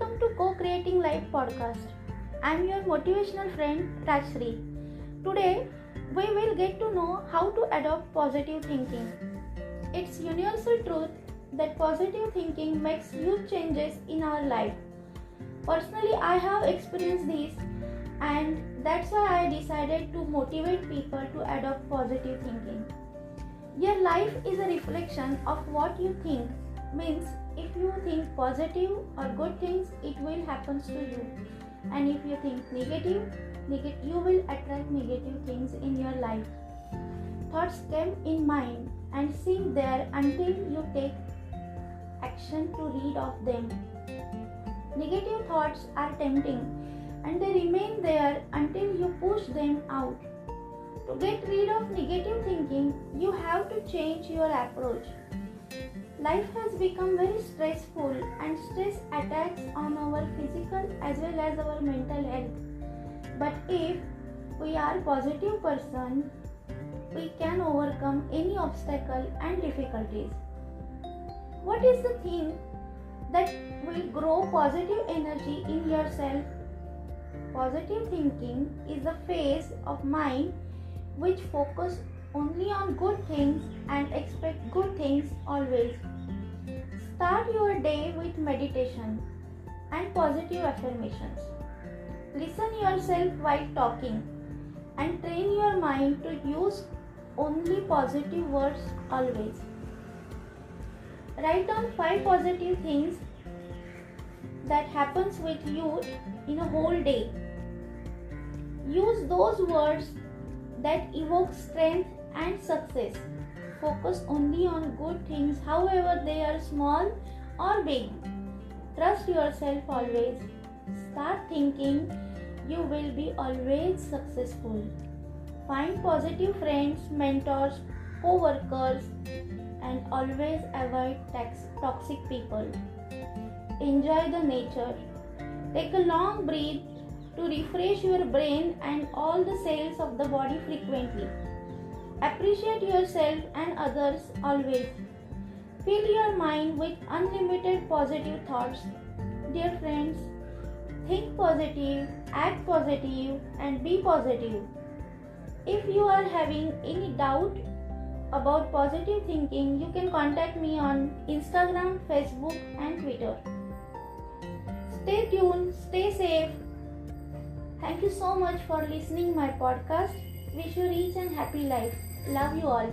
Life podcast. I am your motivational friend Rajshri. Today, we will get to know how to adopt positive thinking. It's universal truth that positive thinking makes huge changes in our life. Personally, I have experienced this and that's why I decided to motivate people to adopt positive thinking. Your life is a reflection of what you think. Means if you think positive or good things, it will happen to you. And if you think negative, neg- you will attract negative things in your life. Thoughts come in mind and sit there until you take action to rid of them. Negative thoughts are tempting and they remain there until you push them out. To get rid of negative thinking, you have to change your approach. Life has become very stressful and stress attacks on our physical as well as our mental health. But if we are positive person, we can overcome any obstacle and difficulties. What is the thing that will grow positive energy in yourself? Positive thinking is the phase of mind which focus only on good things and expect good things always. Start your day with meditation and positive affirmations. Listen yourself while talking and train your mind to use only positive words always. Write down 5 positive things that happens with you in a whole day. Use those words that evoke strength and success. Focus only on good things, however, they are small or big. Trust yourself always. Start thinking you will be always successful. Find positive friends, mentors, co workers, and always avoid toxic people. Enjoy the nature. Take a long breath to refresh your brain and all the cells of the body frequently. Appreciate yourself and others always. Fill your mind with unlimited positive thoughts. Dear friends, think positive, act positive, and be positive. If you are having any doubt about positive thinking, you can contact me on Instagram, Facebook, and Twitter. Stay tuned, stay safe. Thank you so much for listening my podcast. Wish you rich and happy life. Love you all.